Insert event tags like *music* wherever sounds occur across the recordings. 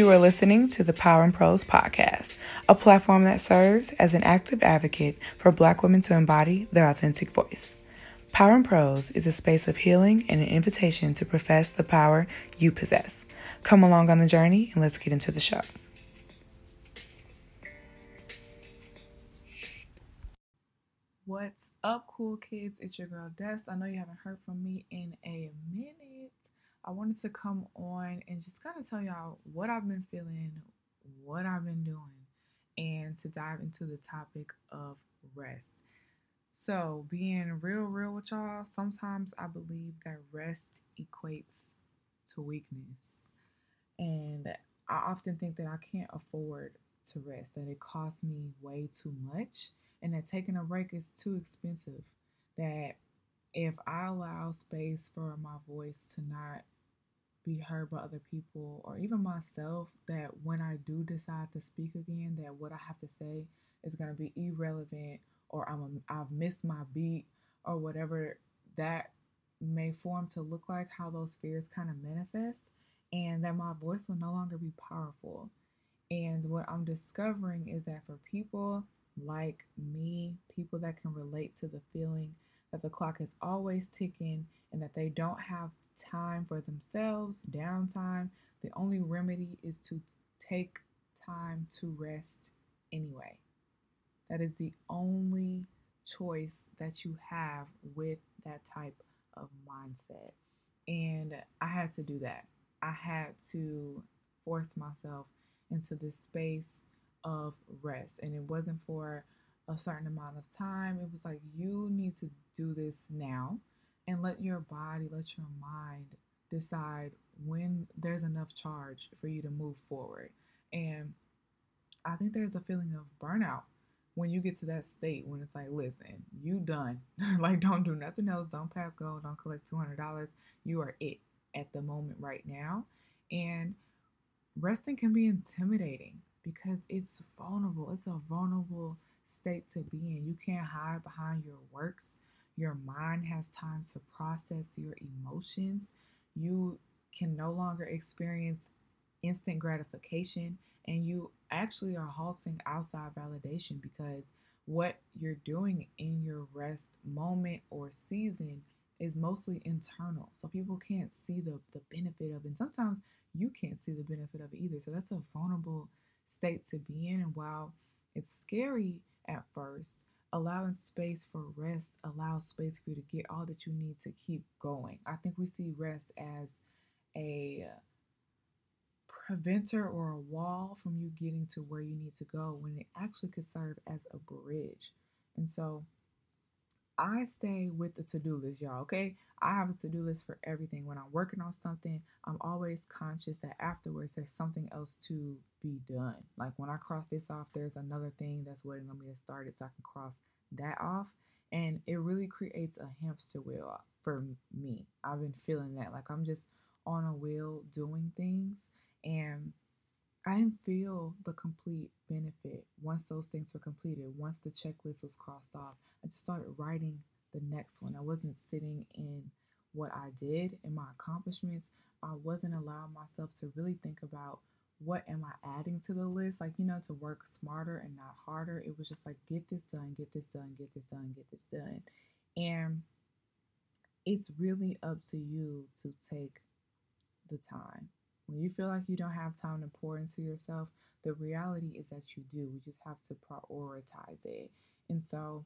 You are listening to the Power in Prose podcast, a platform that serves as an active advocate for Black women to embody their authentic voice. Power in Prose is a space of healing and an invitation to profess the power you possess. Come along on the journey and let's get into the show. What's up, cool kids? It's your girl Des. I know you haven't heard from me in a minute. I wanted to come on and just kind of tell y'all what I've been feeling, what I've been doing, and to dive into the topic of rest. So, being real, real with y'all, sometimes I believe that rest equates to weakness. And I often think that I can't afford to rest, that it costs me way too much, and that taking a break is too expensive. That if I allow space for my voice to not be heard by other people or even myself, that when I do decide to speak again, that what I have to say is going to be irrelevant or I'm a, I've missed my beat or whatever that may form to look like how those fears kind of manifest and that my voice will no longer be powerful. And what I'm discovering is that for people like me, people that can relate to the feeling that the clock is always ticking and that they don't have time for themselves, downtime, the only remedy is to take time to rest anyway. That is the only choice that you have with that type of mindset. And I had to do that. I had to force myself into this space of rest. And it wasn't for a certain amount of time. It was like, you need to do this now and let your body, let your mind decide when there's enough charge for you to move forward. And I think there's a feeling of burnout when you get to that state when it's like, listen, you done. *laughs* like, don't do nothing else. Don't pass go. Don't collect $200. You are it at the moment right now. And resting can be intimidating because it's vulnerable. It's a vulnerable state to be in. You can't hide behind your works. Your mind has time to process your emotions. You can no longer experience instant gratification and you actually are halting outside validation because what you're doing in your rest moment or season is mostly internal. So people can't see the, the benefit of it. And sometimes you can't see the benefit of it either. So that's a vulnerable state to be in. And while it's scary at first, allowing space for rest allows space for you to get all that you need to keep going. I think we see rest as a preventer or a wall from you getting to where you need to go when it actually could serve as a bridge. And so I stay with the to do list, y'all, okay? I have a to do list for everything. When I'm working on something, I'm always conscious that afterwards there's something else to be done. Like when I cross this off, there's another thing that's waiting on me to start it so I can cross that off. And it really creates a hamster wheel for me. I've been feeling that. Like I'm just on a wheel doing things. And I didn't feel the complete benefit once those things were completed. Once the checklist was crossed off, I just started writing the next one. I wasn't sitting in what I did and my accomplishments. I wasn't allowing myself to really think about what am I adding to the list? Like, you know, to work smarter and not harder. It was just like, get this done, get this done, get this done, get this done. And it's really up to you to take the time. When you feel like you don't have time to pour into yourself, the reality is that you do. We just have to prioritize it. And so,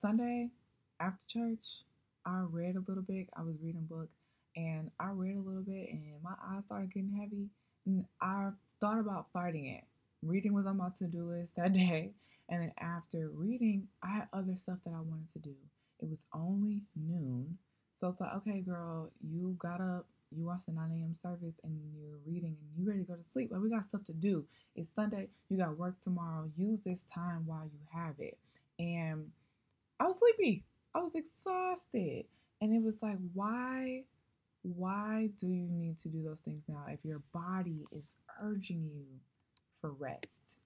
Sunday after church, I read a little bit. I was reading a book and I read a little bit, and my eyes started getting heavy. And I thought about fighting it. Reading was on my to do list that *laughs* day. And then after reading, I had other stuff that I wanted to do. It was only noon. So it's like, okay, girl, you got up, you watch the 9 a.m. service and you're reading and you're ready to go to sleep. Like we got stuff to do. It's Sunday, you got work tomorrow. Use this time while you have it. And I was sleepy. I was exhausted. And it was like, why, why do you need to do those things now if your body is urging you for rest?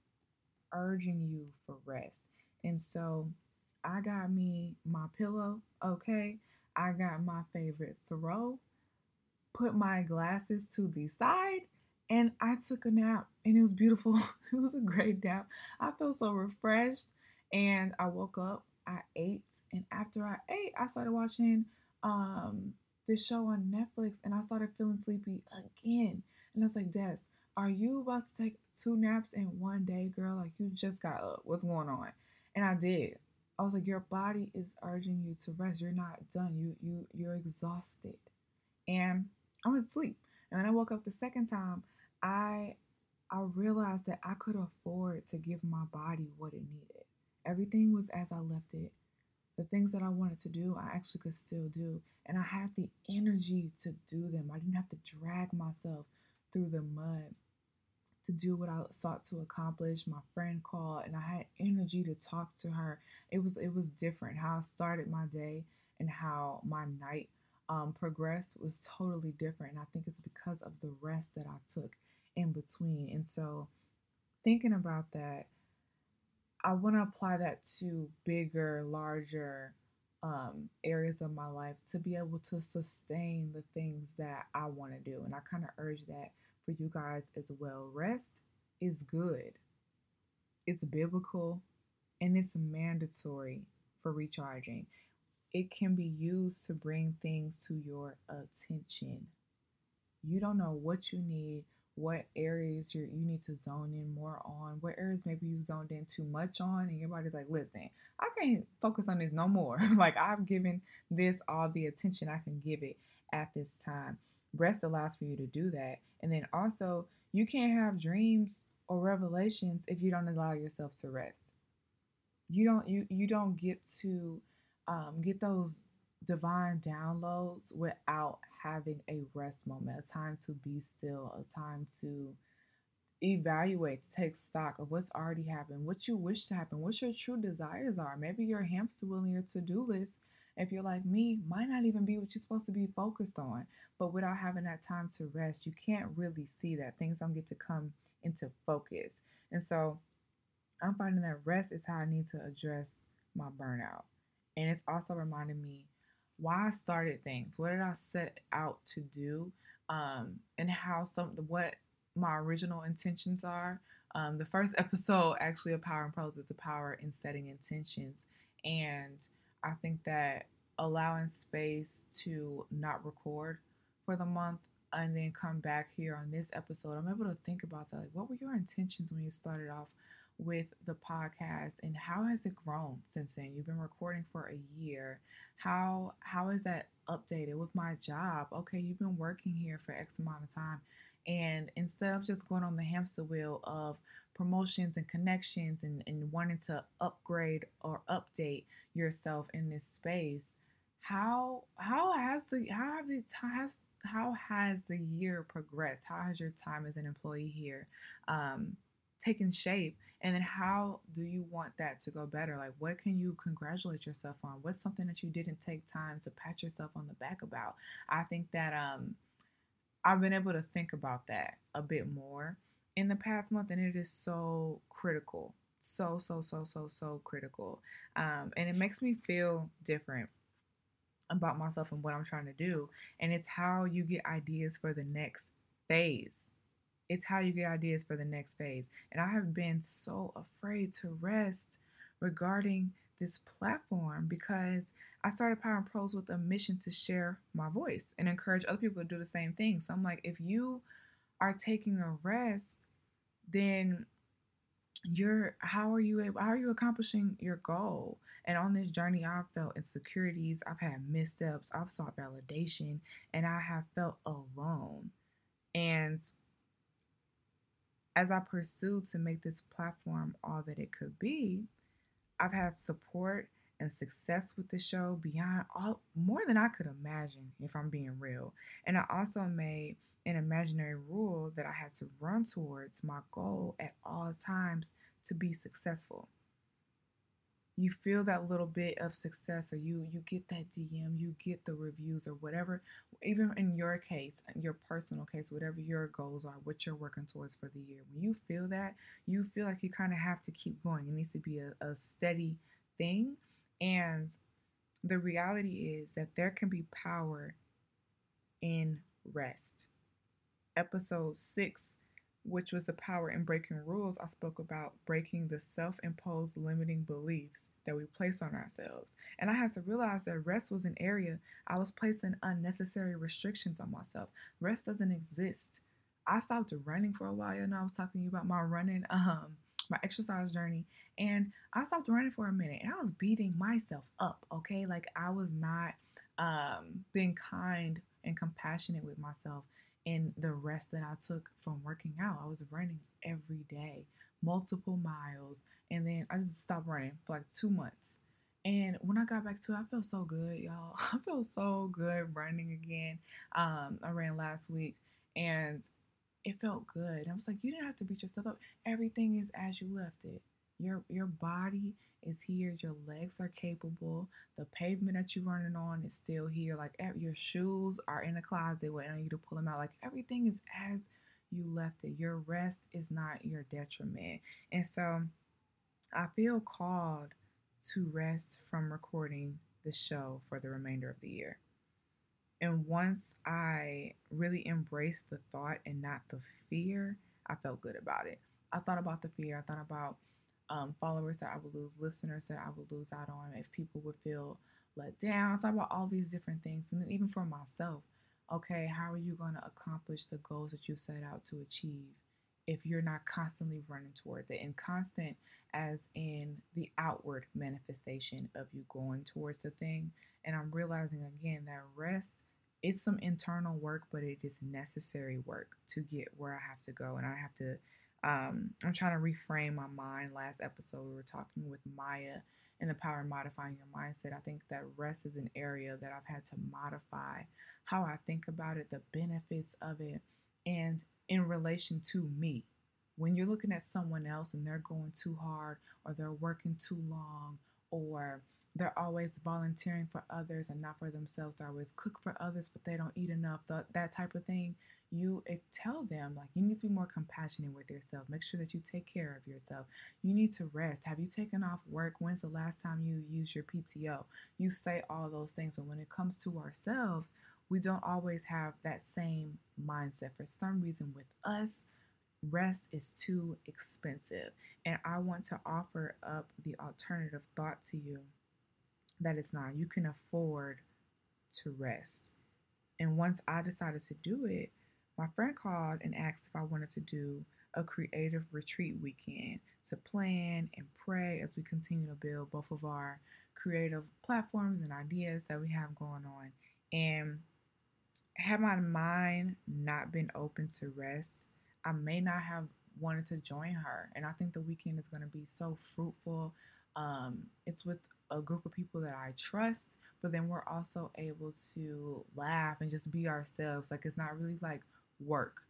Urging you for rest. And so I got me my pillow, okay? I got my favorite throw put my glasses to the side And I took a nap and it was beautiful. *laughs* it was a great nap. I felt so refreshed. And I woke up, I ate, and after I ate, I started watching um this show on Netflix and I started feeling sleepy again. And I was like, Des, are you about to take two naps in one day, girl? Like you just got up. What's going on? And I did. I was like, your body is urging you to rest. You're not done. You you you're exhausted. And I went to sleep. And when I woke up the second time, I I realized that I could afford to give my body what it needed. Everything was as I left it. The things that I wanted to do, I actually could still do. And I had the energy to do them. I didn't have to drag myself through the mud to do what I sought to accomplish. My friend called and I had energy to talk to her. It was it was different. How I started my day and how my night um, was totally different. And I think it's because of the rest that I took in between. And so thinking about that, I want to apply that to bigger, larger um, areas of my life to be able to sustain the things that I want to do. And I kind of urge that for you guys as well. Rest is good, it's biblical, and it's mandatory for recharging. It can be used to bring things to your attention. You don't know what you need, what areas you you need to zone in more on, what areas maybe you zoned in too much on, and your body's like, listen, I can't focus on this no more. *laughs* like I've given this all the attention I can give it at this time. Rest allows for you to do that. And then also, you can't have dreams or revelations if you don't allow yourself to rest. You don't you you don't get to um, get those divine downloads without having a rest moment, a time to be still, a time to evaluate, to take stock of what's already happened, what you wish to happen, what your true desires are. Maybe your hamster wheel in your to-do list if you're like me, might not even be what you're supposed to be focused on. But without having that time to rest, you can't really see that. Things don't get to come into focus. And so I'm finding that rest is how I need to address my burnout. And it's also reminding me why I started things. What did I set out to do? Um, and how some what my original intentions are. Um, the first *laughs* episode actually of Power in Prose is the power in setting intentions. And I think that allowing space to not record for the month and then come back here on this episode, I'm able to think about that. Like, what were your intentions when you started off with the podcast, and how has it grown since then? You've been recording for a year. How how is that updated with my job? Okay, you've been working here for X amount of time, and instead of just going on the hamster wheel of promotions and connections and, and wanting to upgrade or update yourself in this space how how has the how have the has how has the year progressed how has your time as an employee here um, taken shape and then how do you want that to go better like what can you congratulate yourself on what's something that you didn't take time to pat yourself on the back about i think that um i've been able to think about that a bit more in the past month, and it is so critical. So, so, so, so, so critical. Um, and it makes me feel different about myself and what I'm trying to do. And it's how you get ideas for the next phase. It's how you get ideas for the next phase. And I have been so afraid to rest regarding this platform because I started Power in Prose with a mission to share my voice and encourage other people to do the same thing. So I'm like, if you are taking a rest then you're how are you able how are you accomplishing your goal and on this journey i've felt insecurities i've had missteps i've sought validation and i have felt alone and as i pursued to make this platform all that it could be i've had support and success with the show beyond all more than i could imagine if i'm being real and i also made an imaginary rule that I had to run towards my goal at all times to be successful. You feel that little bit of success, or you you get that DM, you get the reviews, or whatever. Even in your case, your personal case, whatever your goals are, what you're working towards for the year. When you feel that, you feel like you kind of have to keep going. It needs to be a, a steady thing, and the reality is that there can be power in rest episode six, which was the power in breaking rules, I spoke about breaking the self imposed limiting beliefs that we place on ourselves. And I had to realize that rest was an area I was placing unnecessary restrictions on myself. Rest doesn't exist. I stopped running for a while, and I was talking to you about my running, *laughs* um, my exercise journey, and I stopped running for a minute, and I was beating myself up. Okay, like I was not um, being kind and compassionate with myself in the rest that I took from working out. I was running every day, multiple miles, and then I just stopped running for like two months. And when I got back to it, I felt so good, y'all. *laughs* I felt so good running again. Um, I ran last week and it felt good. I was like, you didn't have to beat yourself up. Everything is as you left it. Your your body is here. Your legs are capable. The pavement that you're running on is still here. Like your shoes are in the closet waiting on you to pull them out. Like everything is as you left it. Your rest is not your detriment. And so I feel called to rest from recording the show for the remainder of the year. And once I really embraced the thought and not the fear, I felt good about it. I thought about the fear. I thought about um, followers that I would lose, listeners that I would lose out on, if people would feel let down. Thought about all these different things. And then even for myself, okay, how are you going to accomplish the goals that you set out to achieve if you're not constantly running towards it? And constant as in the outward manifestation of you going towards the thing. And I'm realizing again that rest it's some internal work, but it is necessary work to get where I have to go. And I have to um, I'm trying to reframe my mind. Last episode, we were talking with Maya and the power of modifying your mindset. I think that rest is an area that I've had to modify how I think about it, the benefits of it, and in relation to me. When you're looking at someone else and they're going too hard, or they're working too long, or they're always volunteering for others and not for themselves. They always cook for others, but they don't eat enough. That type of thing. You eh, tell them like you need to be more compassionate with yourself. Make sure that you take care of yourself. You need to rest. Have you taken off work? When's the last time you used your PTO? You say all those things, but when it comes to ourselves, we don't always have that same mindset. For some reason, with us, rest is too expensive. And I want to offer up the alternative thought to you that it's not. You can afford to rest. And once I decided to do it, my friend called and asked if I wanted to do a creative retreat weekend to plan and pray as we continue to build both of our creative platforms and ideas that we have going on. And had my mind not been open to rest, I may not have wanted to join her. And I think the weekend is going to be so fruitful. Um, it's with a group of people that I trust, but then we're also able to laugh and just be ourselves. Like it's not really like work,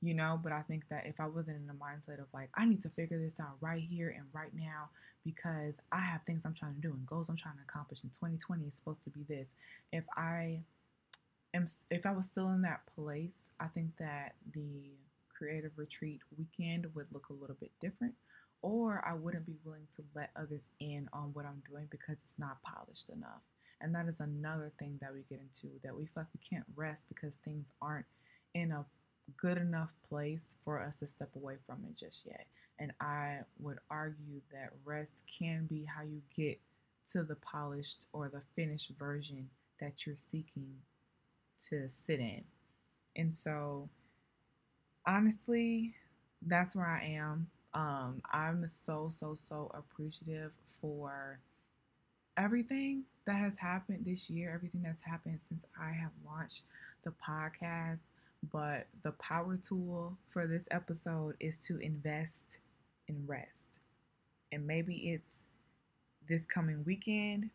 you know. But I think that if I wasn't in the mindset of like, I need to figure this out right here and right now because I have things I'm trying to do and goals I'm trying to accomplish in 2020 is supposed to be this. If I am, if I was still in that place, I think that the creative retreat weekend would look a little bit different or I wouldn't be willing to let others in on what I'm doing because it's not polished enough. And that is another thing that we get into that we feel like we can't rest because things aren't in a good enough place for us to step away from it just yet. And I would argue that rest can be how you get to the polished or the finished version that you're seeking to sit in. And so, honestly, that's where I am. Um, I'm so, so, so appreciative for everything that has happened this year, everything that's happened since I have launched the podcast. But the power tool for this episode is to invest in rest. And maybe it's this coming weekend.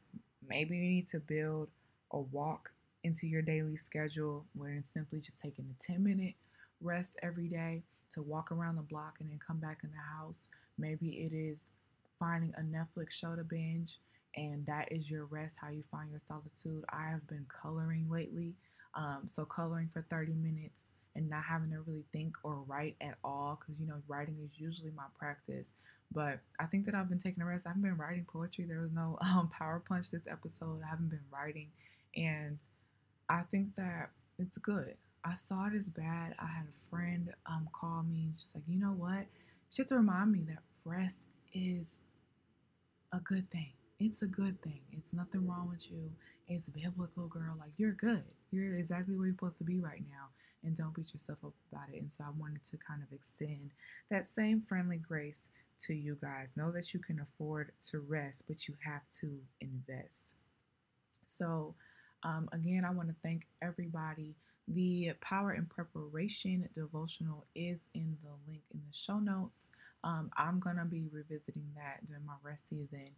Maybe you need to build a walk into your daily schedule where it's simply just taking a 10 minute rest every day to walk around the block and then come back in the house. Maybe it is finding a Netflix show to binge and that is your rest, how you find your solitude. I have been coloring lately. Um, so, coloring for 30 minutes and not having to really think or write at all because you know, writing is usually my practice. But I think that I've been taking a rest. I haven't been writing poetry. There was no *laughs* um, power punch this episode. I haven't been writing. And I think that it's good. I saw it as bad. I had a friend um call me. She's like, you know what? She had to remind me that rest is a good thing. It's a good thing. It's nothing wrong with you. It's biblical, girl. Like you're good. You're exactly where you're supposed to be right now. And don't beat yourself up about it. And so I wanted to kind of extend that same friendly grace to you guys. Know that you can afford to rest, but you have to invest. So, um, again, I want to thank everybody. The Power in Preparation devotional is in the link in the show notes. Um, I'm going to be revisiting that during my rest season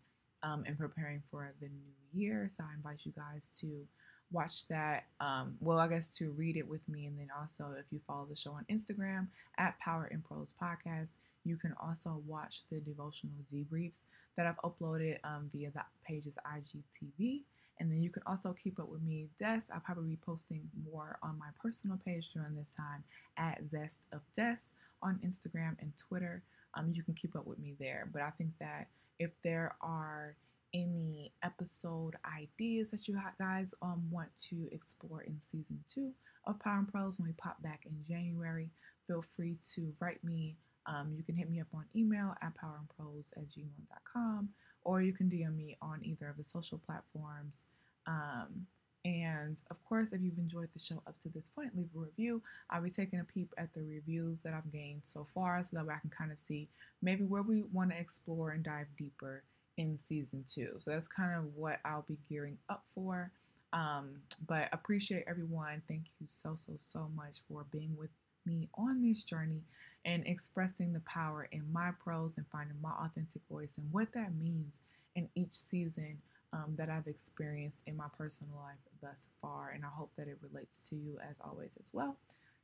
um, and preparing for the new year. So I invite you guys to watch that. Um, well, I guess to read it with me. And then also, if you follow the show on Instagram at Power in Prose Podcast, you can also watch the devotional debriefs that I've uploaded um, via the page's IGTV. And then you can also keep up with me, Des. I'll probably be posting more on my personal page during this time at Zest of Des on Instagram and Twitter. Um, you can keep up with me there. But I think that if there are any episode ideas that you guys um, want to explore in season two of Power in Prose when we pop back in January, feel free to write me. Um, you can hit me up on email at powerinprose at gmail.com or you can DM me on either of the social platforms. Um, and of course, if you've enjoyed the show up to this point, leave a review. I'll be taking a peep at the reviews that I've gained so far so that way I can kind of see maybe where we want to explore and dive deeper in season two. So that's kind of what I'll be gearing up for. Um, but appreciate everyone. Thank you so, so, so much for being with me on this journey and expressing the power in my prose and finding my authentic voice and what that means in each season um, that I've experienced in my personal life thus far. And I hope that it relates to you as always as well.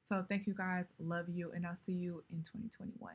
So thank you guys. Love you. And I'll see you in 2021.